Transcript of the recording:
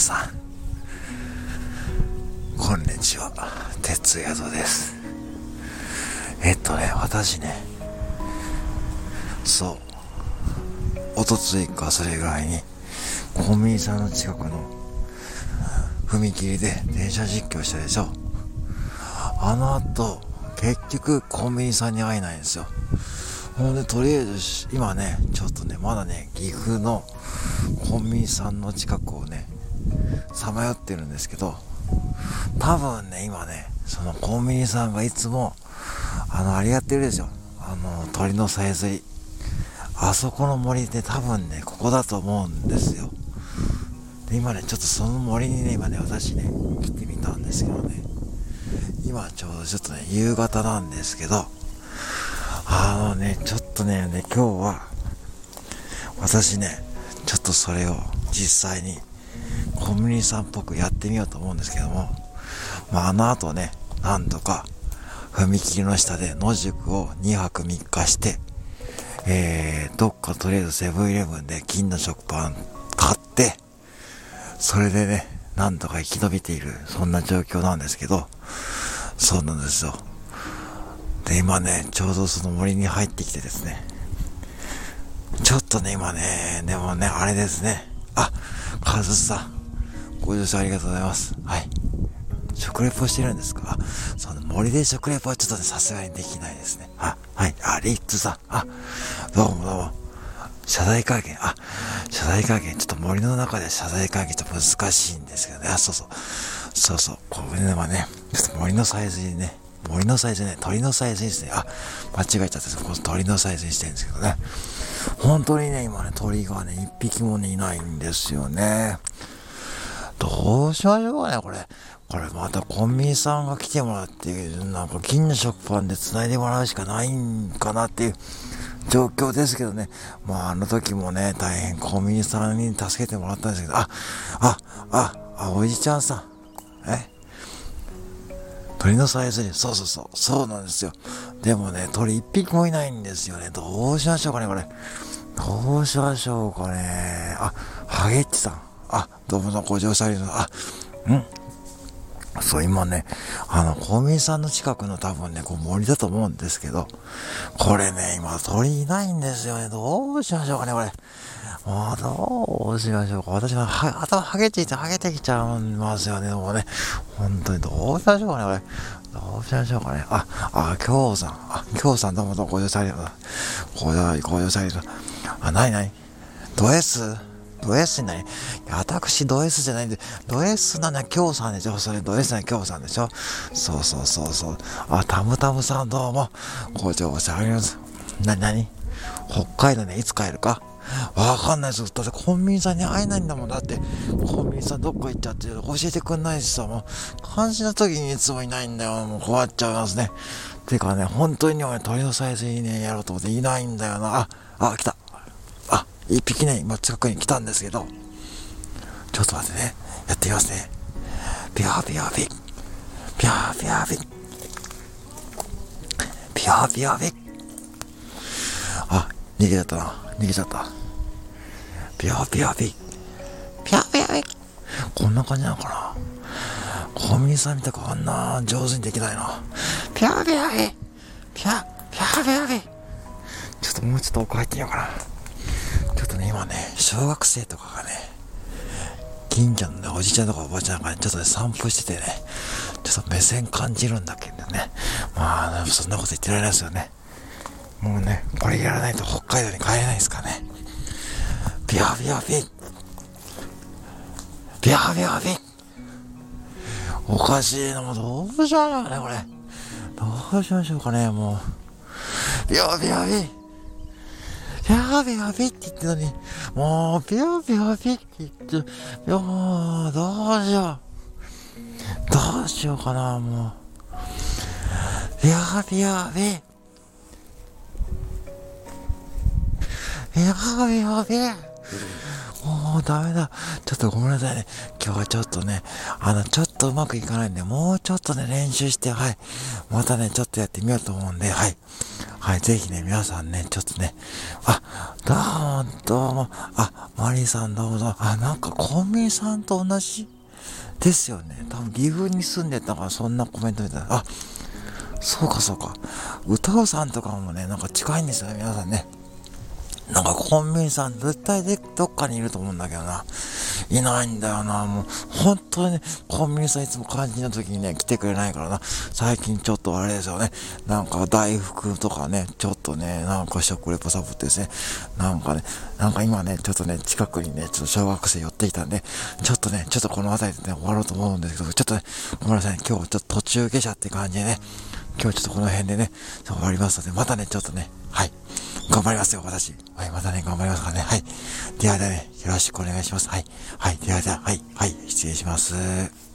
さん。こんにちは。哲也です。えっとね私ねそう。おとついかそれぐらいにコンビニさんの近くの踏切で電車実況したでしょ。あの後結局コンビニさんに会えないんですよ。ほんでとりあえず今ねちょっとねまだね岐阜のコンビニさんの近くをねさまよってるんですけど多分ね今ねそのコンビニさんがいつもあのあれやってるでしょ。あの鳥のさえずり。あそこの森で多分ねここだと思うんですよ。で今ねちょっとその森にね今ね私ね来てみたんですけどね。今ちょうどちょっとね、夕方なんですけど、あのね、ちょっとね、ね今日は、私ね、ちょっとそれを実際にコンビニさんっぽくやってみようと思うんですけども、まあ、あの後ね、なんとか、踏切の下で野宿を2泊3日して、えー、どっかとりあえずセブンイレブンで金の食パン買って、それでね、なんとか生き延びている、そんな状況なんですけど、そうなんですよ。で、今ね、ちょうどその森に入ってきてですね、ちょっとね、今ね、でもね、あれですね。あ、カズさん、ご乗車ありがとうございます。はい。食レポしてるんですか？その森で食レポはちょっとね、さすがにできないですね。あ、はい。あ、リッツさん。あ、どうもどうも。謝罪会見。あ、謝罪会見。ちょっと森の中で謝罪会見ちょって難しいんですけどね。あ、そうそう。そうそう。これはね、ちょっと森のサイズにね、森のサイズね、鳥のサイズにですね、あ、間違えちゃった。この鳥のサイズにしてるんですけどね。本当にね、今ね、鳥がね、一匹もね、いないんですよね。どうしましょうかね、これ。これまたコンビニさんが来てもらって、なんか金の食パンで繋いでもらうしかないんかなっていう状況ですけどね。まああの時もね、大変コンビニさんに助けてもらったんですけど、あ、あ、あ、あ、おじちゃんさん。え？鳥のさえずり、そうそうそう、そうなんですよ。でもね、鳥一匹もいないんですよね。どうしましょうかね、これ。どうしましょうかね。あ、ハゲッチさん。あ、どうもどうもご乗車あう。んそう、今ね、あの、コンビニさんの近くの多分ね、こう森だと思うんですけど、これね、今鳥いないんですよね。どうしましょうかね、これ。もうどうしましょうか。私は、は、頭はげていて、はげてきちゃいますよね。もうね、本当にどうしましょうかね、これ。どうしましょうかね。あ、あ、京さん。あ、京さんどうもどうもご乗車ありがとう。ご乗車ありがとう。あ、なになにド S? ド S にない私ド S じゃないんで、ド S なのは京さんでしょ？それド S なのは京さんでしょ？そうそうそうそう。あ、タムタムさんどうも。ご乗車ありがとう。なになに北海道ね、いつ帰るか？わかんないです。だってコンビニさんに会えないんだもん。だって、コンビニさんどっか行っちゃって教えてくんないしさ、もう、監視の時にいつもいないんだよ。もう困っちゃいますね。てかね、本当に俺鳥のサイズにね、やろうと思っていないんだよな。あ、あ、来た。あ、一匹ね、今近くに来たんですけど、ちょっと待ってね。やってみますね。ピャーピャーピッ。ピャーピャーピッ。ピャーピャーピッ。あ、逃げちゃったな。逃げちゃった。ピャーピャーピッ。ピャーピャーピッ。こんな感じなのかなコンビニさんみたくあんな上手にできないな。ピャーピャーピッ。ピャー、ピャーピャーピッ。ちょっともうちょっと奥入ってみようかな。今ね、小学生とかがね、近所のね、おじちゃんとかおばあちゃんが、ちょっとね、散歩しててね、ちょっと目線感じるんだけどね。まあ、そんなこと言ってられないですよね。もうね、これやらないと北海道に帰れないですかね。ビャービャービッ。ビャービャービ。おかしいな、もうどうしましょうかね、これ。どうしましょうかね、もう。ビャービャービッ。ビャービャービッって言ってたね、もう、ビャービャービッって言って、もう、どうしよう。どうしようかな、もう。ビャービャービッ。やべやべもうダメだ。ちょっとごめんなさいね。今日はちょっとね、あの、ちょっとうまくいかないんで、もうちょっとね、練習して、はい。またね、ちょっとやってみようと思うんで、はい。はい、ぜひね、皆さんね、ちょっとね、あ、どうも、どうも、あ、マリーさんどうぞ、あ、なんかコンビニさんと同じ？ですよね。多分岐阜に住んでたからそんなコメント見たいなあ、そうかそうか。歌うさんとかもね、なんか近いんですよね、皆さんね。なんかコンビニさん絶対でどっかにいると思うんだけどな。いないんだよな。もう、本当にね、コンビニさんいつも肝心な時にね、来てくれないからな。最近ちょっとあれですよね。なんか大福とかね、ちょっとね、なんか食レポサボってですね。なんかね、なんか今ね、ちょっとね、近くにね、ちょっと小学生寄ってきたんで、ちょっとね、ちょっとこの辺りでね、終わろうと思うんですけど、ちょっとね、ごめんなさい、今日ちょっと途中下車って感じでね、今日ちょっとこの辺でね、終わりますので、またね、ちょっとね、はい。頑張りますよ、私。はい、またね、頑張りますからね。はい。ではではね、よろしくお願いします。はい。はい。ではでは、はい。はい。失礼します。